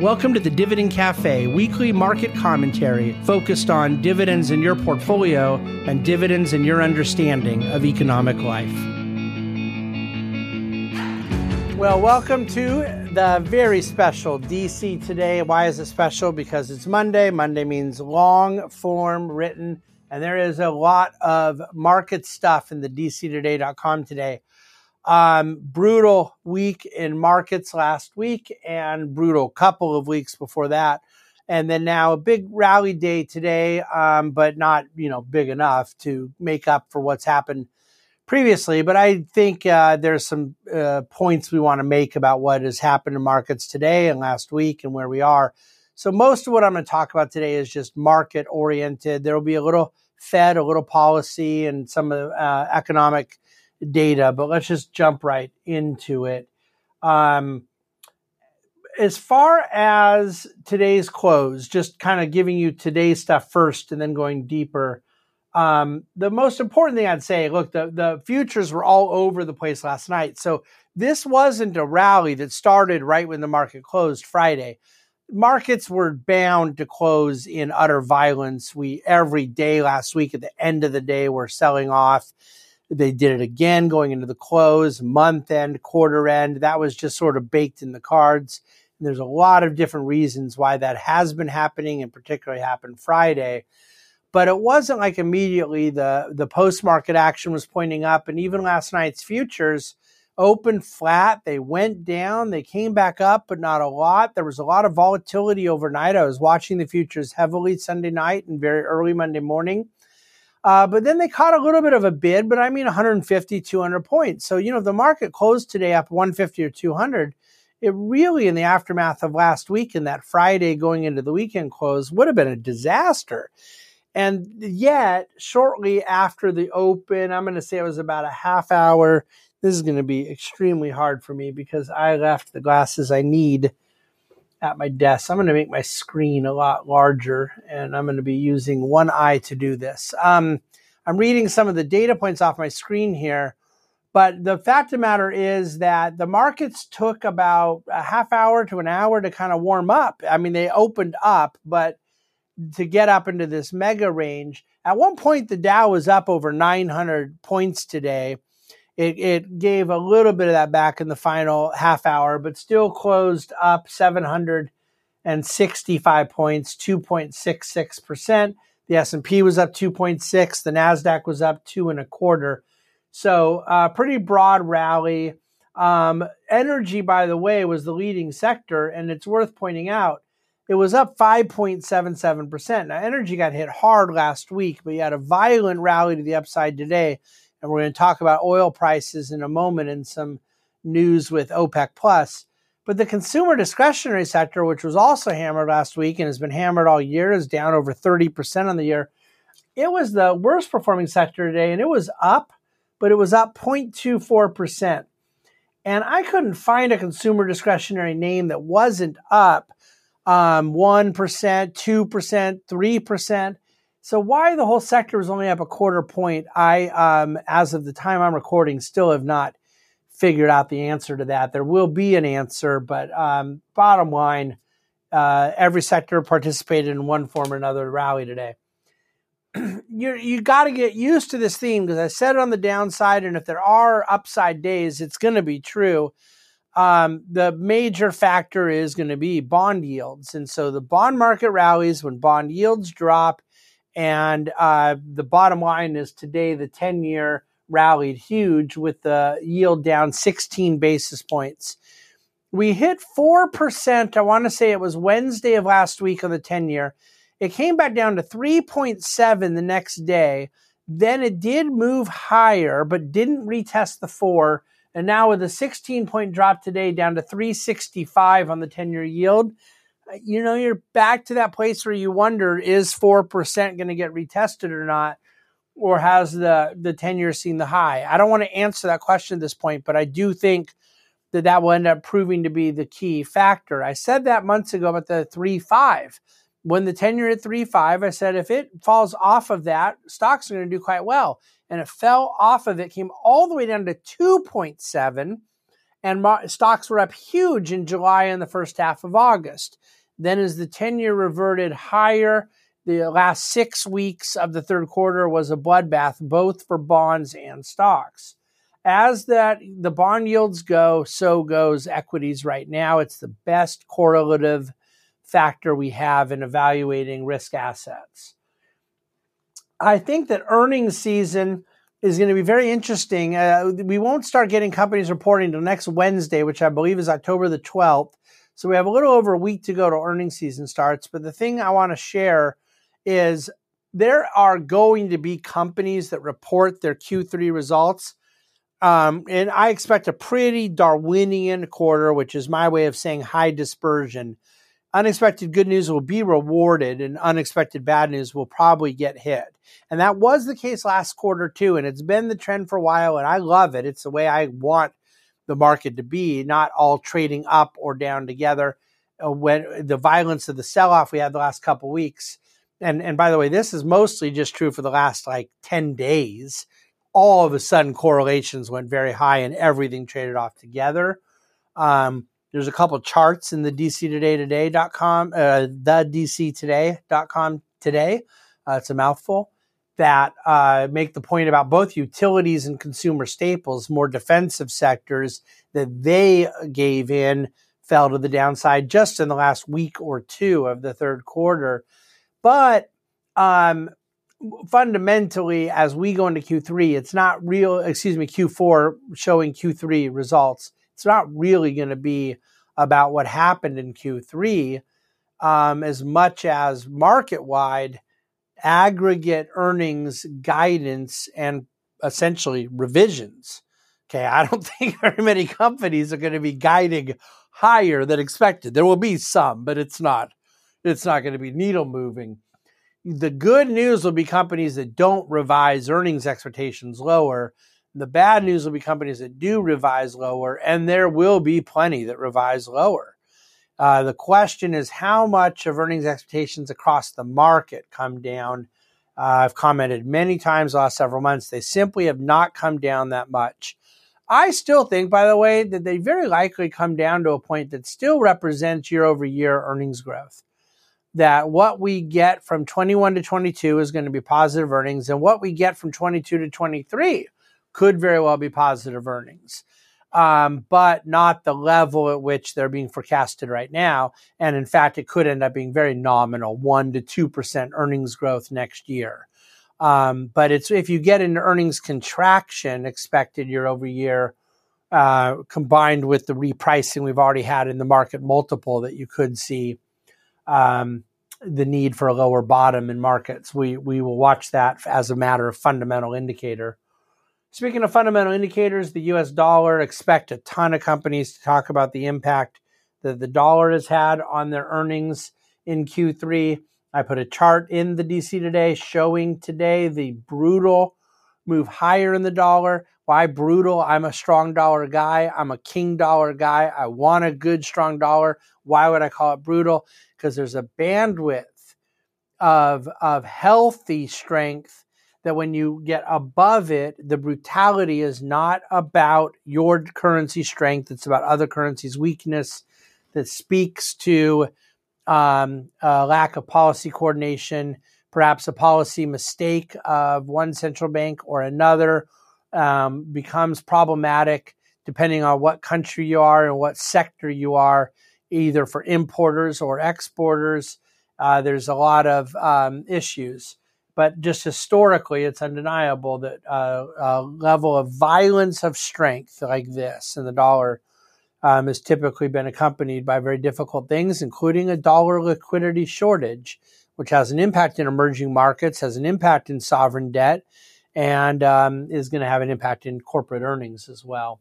Welcome to the Dividend Cafe, weekly market commentary focused on dividends in your portfolio and dividends in your understanding of economic life. Well, welcome to the very special DC Today. Why is it special? Because it's Monday. Monday means long form written, and there is a lot of market stuff in the DCToday.com today. Um, brutal week in markets last week and brutal couple of weeks before that. And then now a big rally day today, um, but not, you know, big enough to make up for what's happened previously. But I think uh, there's some uh, points we want to make about what has happened in markets today and last week and where we are. So most of what I'm going to talk about today is just market oriented. There will be a little Fed, a little policy, and some uh, economic data, but let's just jump right into it. Um, as far as today's close, just kind of giving you today's stuff first and then going deeper. Um, the most important thing I'd say, look, the, the futures were all over the place last night. So this wasn't a rally that started right when the market closed Friday. Markets were bound to close in utter violence. We every day last week at the end of the day were selling off they did it again going into the close, month end, quarter end. That was just sort of baked in the cards. And there's a lot of different reasons why that has been happening and particularly happened Friday. But it wasn't like immediately the, the post market action was pointing up. And even last night's futures opened flat. They went down. They came back up, but not a lot. There was a lot of volatility overnight. I was watching the futures heavily Sunday night and very early Monday morning. Uh, but then they caught a little bit of a bid, but I mean 150, 200 points. So, you know, the market closed today up 150 or 200. It really, in the aftermath of last week and that Friday going into the weekend close, would have been a disaster. And yet, shortly after the open, I'm going to say it was about a half hour. This is going to be extremely hard for me because I left the glasses I need at my desk. I'm going to make my screen a lot larger and I'm going to be using one eye to do this. Um, I'm reading some of the data points off my screen here, but the fact of the matter is that the markets took about a half hour to an hour to kind of warm up. I mean, they opened up, but to get up into this mega range, at one point the Dow was up over 900 points today it, it gave a little bit of that back in the final half hour, but still closed up 765 points, 2.66%. The S&P was up 2.6. The NASDAQ was up two and a quarter. So uh, pretty broad rally. Um, energy, by the way, was the leading sector, and it's worth pointing out it was up 5.77%. Now, energy got hit hard last week, but you had a violent rally to the upside today and we're going to talk about oil prices in a moment and some news with OPEC plus. But the consumer discretionary sector, which was also hammered last week and has been hammered all year, is down over 30% on the year. It was the worst performing sector today, and it was up, but it was up 0.24%. And I couldn't find a consumer discretionary name that wasn't up um, 1%, 2%, 3%. So why the whole sector was only up a quarter point, I, um, as of the time I'm recording, still have not figured out the answer to that. There will be an answer, but um, bottom line, uh, every sector participated in one form or another rally today. you you got to get used to this theme because I said it on the downside, and if there are upside days, it's going to be true. Um, the major factor is going to be bond yields, and so the bond market rallies when bond yields drop and uh, the bottom line is today the 10 year rallied huge with the yield down 16 basis points. We hit 4%. I want to say it was Wednesday of last week on the 10 year. It came back down to 3.7 the next day. Then it did move higher, but didn't retest the four. And now with a 16 point drop today down to 365 on the 10 year yield, you know, you're back to that place where you wonder is 4% going to get retested or not? Or has the, the 10 year seen the high? I don't want to answer that question at this point, but I do think that that will end up proving to be the key factor. I said that months ago about the 3 5. When the 10 year at 3 5, I said if it falls off of that, stocks are going to do quite well. And it fell off of it, came all the way down to 2.7 and mar- stocks were up huge in July and the first half of August. Then, as the 10 year reverted higher, the last six weeks of the third quarter was a bloodbath, both for bonds and stocks. As that the bond yields go, so goes equities right now. It's the best correlative factor we have in evaluating risk assets. I think that earnings season is going to be very interesting. Uh, we won't start getting companies reporting until next Wednesday, which I believe is October the 12th. So we have a little over a week to go to earnings season starts. But the thing I want to share is there are going to be companies that report their Q3 results. Um, and I expect a pretty Darwinian quarter, which is my way of saying high dispersion. Unexpected good news will be rewarded, and unexpected bad news will probably get hit. And that was the case last quarter, too. And it's been the trend for a while, and I love it. It's the way I want the market to be, not all trading up or down together. Uh, when the violence of the sell off we had the last couple weeks and and by the way, this is mostly just true for the last like 10 days. All of a sudden correlations went very high and everything traded off together. Um, there's a couple charts in the dctoday.com, uh, the dctoday.com today. Uh, it's a mouthful that uh, make the point about both utilities and consumer staples, more defensive sectors that they gave in fell to the downside just in the last week or two of the third quarter. But um, fundamentally, as we go into Q3, it's not real, excuse me, Q4 showing Q3 results. It's not really going to be about what happened in Q3 um, as much as market wide aggregate earnings guidance and essentially revisions. Okay, I don't think very many companies are going to be guiding higher than expected. There will be some, but it's not it's not going to be needle moving. The good news will be companies that don't revise earnings expectations lower. The bad news will be companies that do revise lower, and there will be plenty that revise lower. Uh, the question is how much of earnings expectations across the market come down. Uh, I've commented many times last several months, they simply have not come down that much. I still think, by the way, that they very likely come down to a point that still represents year over year earnings growth that what we get from 21 to 22 is going to be positive earnings, and what we get from 22 to 23 could very well be positive earnings, um, but not the level at which they're being forecasted right now. And in fact, it could end up being very nominal, one to two percent earnings growth next year. Um, but it's if you get an earnings contraction expected year over year. Uh, combined with the repricing we've already had in the market multiple that you could see um, the need for a lower bottom in markets. We we will watch that as a matter of fundamental indicator. Speaking of fundamental indicators, the U.S. dollar expect a ton of companies to talk about the impact that the dollar has had on their earnings in Q3. I put a chart in the DC today showing today the brutal move higher in the dollar. Why brutal? I'm a strong dollar guy. I'm a king dollar guy. I want a good, strong dollar. Why would I call it brutal? because there's a bandwidth of of healthy strength that when you get above it, the brutality is not about your currency strength; it's about other currencies' weakness. That speaks to um, a lack of policy coordination, perhaps a policy mistake of one central bank or another um, becomes problematic depending on what country you are and what sector you are either for importers or exporters. Uh, there's a lot of um, issues, but just historically, it's undeniable that uh, a level of violence of strength like this in the dollar um, has typically been accompanied by very difficult things, including a dollar liquidity shortage, which has an impact in emerging markets, has an impact in sovereign debt, and um, is going to have an impact in corporate earnings as well.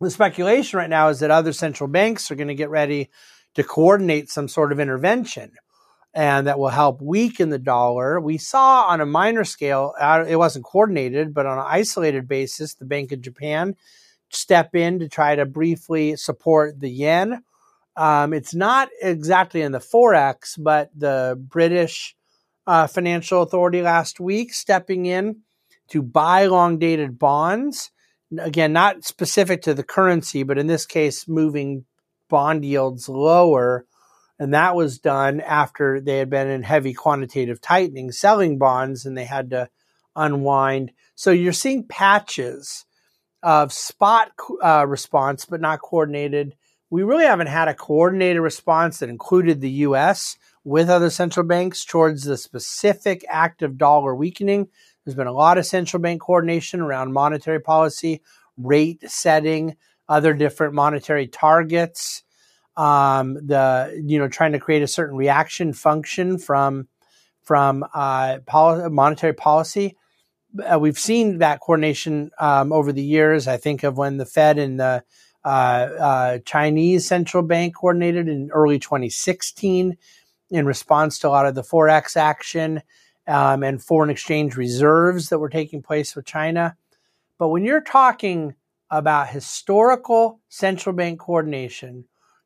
The speculation right now is that other central banks are going to get ready to coordinate some sort of intervention and that will help weaken the dollar. We saw on a minor scale, it wasn't coordinated, but on an isolated basis, the Bank of Japan step in to try to briefly support the yen. Um, it's not exactly in the forex, but the British uh, financial authority last week stepping in to buy long dated bonds again, not specific to the currency, but in this case, moving bond yields lower. And that was done after they had been in heavy quantitative tightening, selling bonds, and they had to unwind. So you're seeing patches of spot uh, response, but not coordinated. We really haven't had a coordinated response that included the US with other central banks towards the specific active dollar weakening. There's been a lot of central bank coordination around monetary policy, rate setting, other different monetary targets. Um, the you know trying to create a certain reaction function from from uh, monetary policy. Uh, we've seen that coordination um, over the years. I think of when the Fed and the uh, uh Chinese central bank coordinated in early 2016 in response to a lot of the forex action um, and foreign exchange reserves that were taking place with China. But when you're talking about historical central bank coordination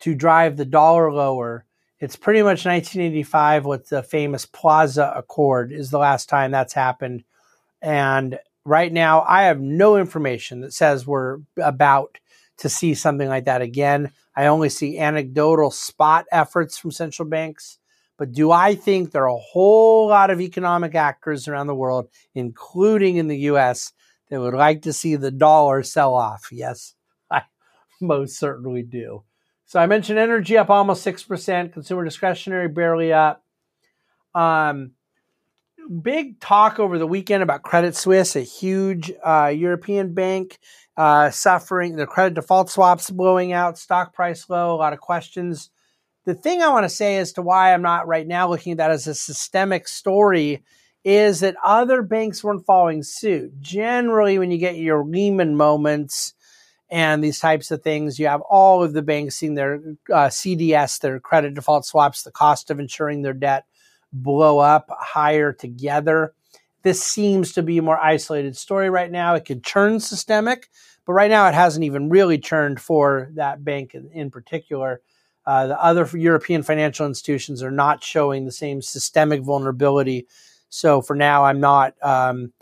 to drive the dollar lower, it's pretty much 1985 with the famous Plaza Accord is the last time that's happened. And right now, I have no information that says we're about to see something like that again. I only see anecdotal spot efforts from central banks. But do I think there are a whole lot of economic actors around the world, including in the US, that would like to see the dollar sell off? Yes, I most certainly do. So I mentioned energy up almost 6%, consumer discretionary barely up. Um, big talk over the weekend about Credit Suisse, a huge uh, European bank uh, suffering, the credit default swaps blowing out, stock price low, a lot of questions the thing I want to say as to why I'm not right now looking at that as a systemic story is that other banks weren't following suit. Generally, when you get your Lehman moments and these types of things, you have all of the banks seeing their uh, CDS, their credit default swaps, the cost of insuring their debt blow up higher together. This seems to be a more isolated story right now. It could turn systemic, but right now it hasn't even really turned for that bank in, in particular. Uh, the other European financial institutions are not showing the same systemic vulnerability. So for now, I'm not um,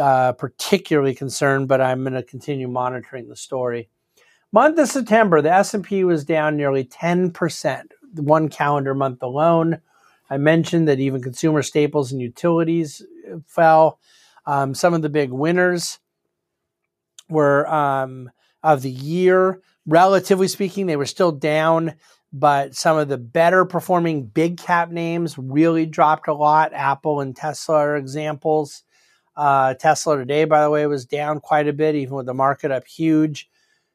uh, particularly concerned, but I'm going to continue monitoring the story. Month of September, the S&P was down nearly 10%, one calendar month alone. I mentioned that even consumer staples and utilities fell. Um, some of the big winners were um, of the year. Relatively speaking, they were still down but some of the better performing big cap names really dropped a lot. Apple and Tesla are examples. Uh, Tesla today, by the way, was down quite a bit, even with the market up huge.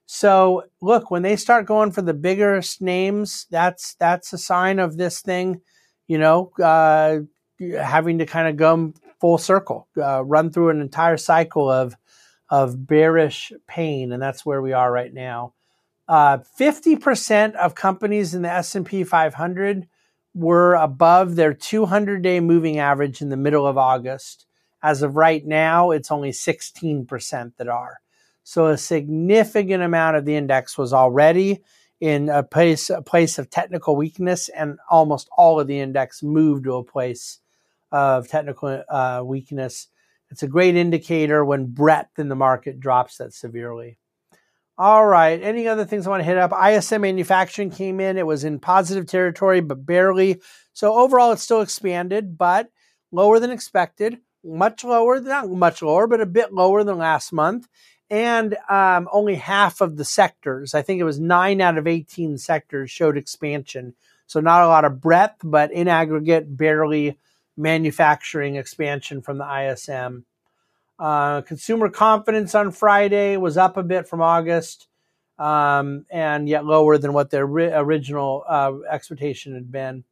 So look, when they start going for the biggest names, that's that's a sign of this thing, you know, uh, having to kind of go full circle, uh, run through an entire cycle of of bearish pain, and that's where we are right now. Uh, 50% of companies in the S&P 500 were above their 200-day moving average in the middle of August. As of right now, it's only 16% that are. So a significant amount of the index was already in a place, a place of technical weakness, and almost all of the index moved to a place of technical uh, weakness. It's a great indicator when breadth in the market drops that severely. All right. Any other things I want to hit up? ISM manufacturing came in. It was in positive territory, but barely. So overall, it's still expanded, but lower than expected. Much lower, not much lower, but a bit lower than last month. And um, only half of the sectors, I think it was nine out of 18 sectors, showed expansion. So not a lot of breadth, but in aggregate, barely manufacturing expansion from the ISM. Uh, consumer confidence on Friday was up a bit from August, um, and yet lower than what their ri- original uh, expectation had been.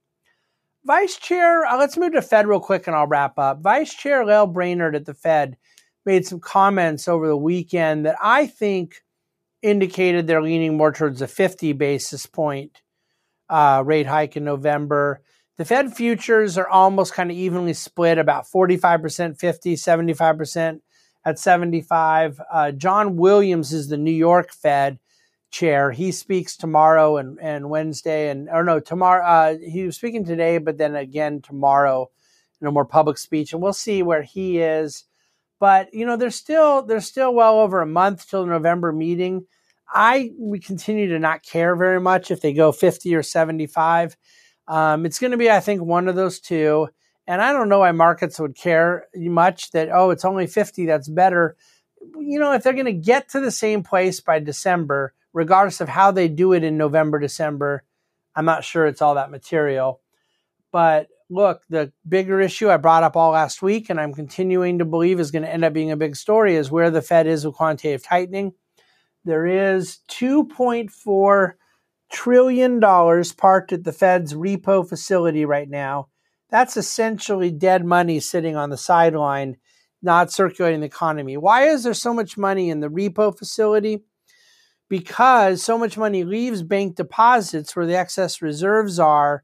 Vice Chair, uh, let's move to Fed real quick and I'll wrap up. Vice Chair Lael Brainerd at the Fed made some comments over the weekend that I think indicated they're leaning more towards a 50 basis point uh, rate hike in November. The Fed futures are almost kind of evenly split, about 45% 50, 75% at 75. Uh, John Williams is the New York Fed chair. He speaks tomorrow and, and Wednesday, and or no, tomorrow. Uh, he was speaking today, but then again tomorrow in a more public speech, and we'll see where he is. But you know, there's still there's still well over a month till the November meeting. I we continue to not care very much if they go 50 or 75. Um, it's going to be, I think, one of those two. And I don't know why markets would care much that, oh, it's only 50, that's better. You know, if they're going to get to the same place by December, regardless of how they do it in November, December, I'm not sure it's all that material. But look, the bigger issue I brought up all last week, and I'm continuing to believe is going to end up being a big story, is where the Fed is with quantitative tightening. There is 2.4 trillion dollars parked at the Fed's repo facility right now. That's essentially dead money sitting on the sideline, not circulating the economy. Why is there so much money in the repo facility? Because so much money leaves bank deposits where the excess reserves are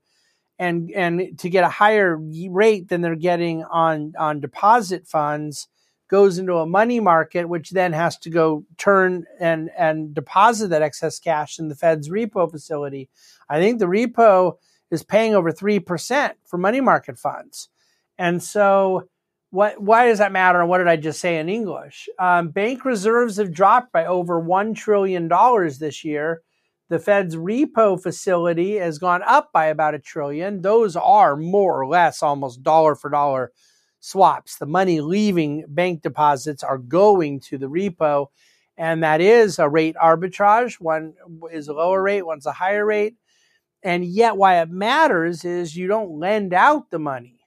and and to get a higher rate than they're getting on on deposit funds goes into a money market, which then has to go turn and and deposit that excess cash in the Fed's repo facility. I think the repo is paying over three percent for money market funds, and so what? Why does that matter? And what did I just say in English? Um, bank reserves have dropped by over one trillion dollars this year. The Fed's repo facility has gone up by about a trillion. Those are more or less almost dollar for dollar swaps. The money leaving bank deposits are going to the repo, and that is a rate arbitrage. One is a lower rate, one's a higher rate. And yet, why it matters is you don't lend out the money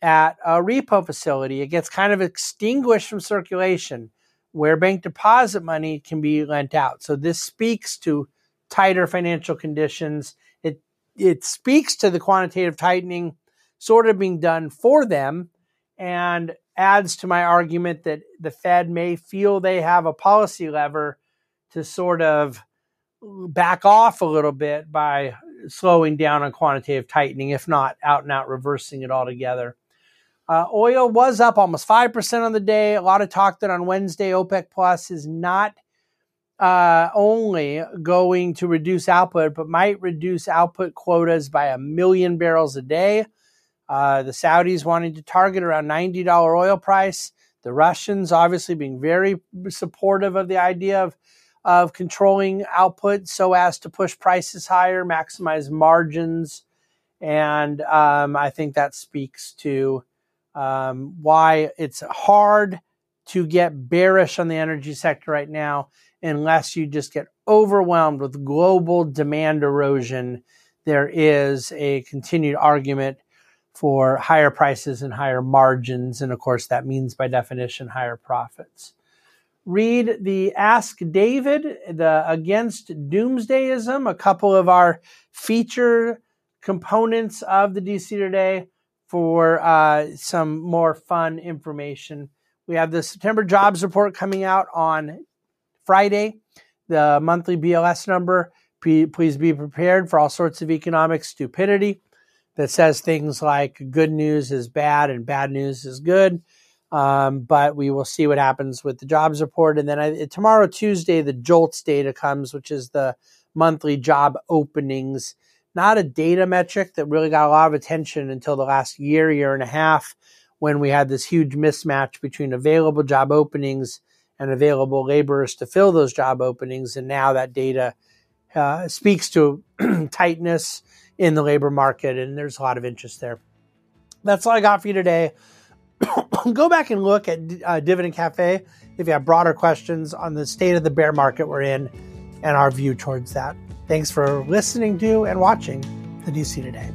at a repo facility. It gets kind of extinguished from circulation where bank deposit money can be lent out. So this speaks to tighter financial conditions. It it speaks to the quantitative tightening sort of being done for them and adds to my argument that the Fed may feel they have a policy lever to sort of back off a little bit by slowing down on quantitative tightening, if not out and out reversing it altogether. Uh, oil was up almost 5% on the day. A lot of talk that on Wednesday, OPEC Plus is not uh, only going to reduce output, but might reduce output quotas by a million barrels a day. Uh, the Saudis wanting to target around $90 oil price. The Russians obviously being very supportive of the idea of, of controlling output so as to push prices higher, maximize margins. And um, I think that speaks to um, why it's hard to get bearish on the energy sector right now unless you just get overwhelmed with global demand erosion. There is a continued argument for higher prices and higher margins. And of course, that means by definition higher profits. Read the Ask David, the Against Doomsdayism, a couple of our feature components of the DC Today for uh, some more fun information. We have the September jobs report coming out on Friday, the monthly BLS number. Please be prepared for all sorts of economic stupidity that says things like good news is bad and bad news is good. Um, but we will see what happens with the jobs report. And then I, tomorrow, Tuesday, the JOLTS data comes, which is the monthly job openings. Not a data metric that really got a lot of attention until the last year, year and a half, when we had this huge mismatch between available job openings and available laborers to fill those job openings. And now that data uh, speaks to tightness in the labor market, and there's a lot of interest there. That's all I got for you today. Go back and look at uh, Dividend Cafe if you have broader questions on the state of the bear market we're in and our view towards that. Thanks for listening to and watching the DC Today.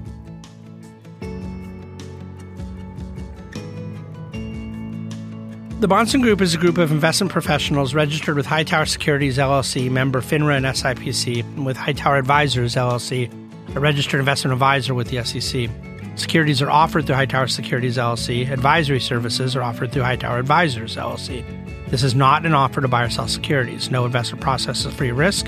The Bahnsen Group is a group of investment professionals registered with Hightower Securities LLC, member FINRA and SIPC, and with Hightower Advisors LLC, a registered investment advisor with the SEC. Securities are offered through Hightower Securities LLC. Advisory services are offered through Hightower Advisors LLC. This is not an offer to buy or sell securities. No investment process is free risk.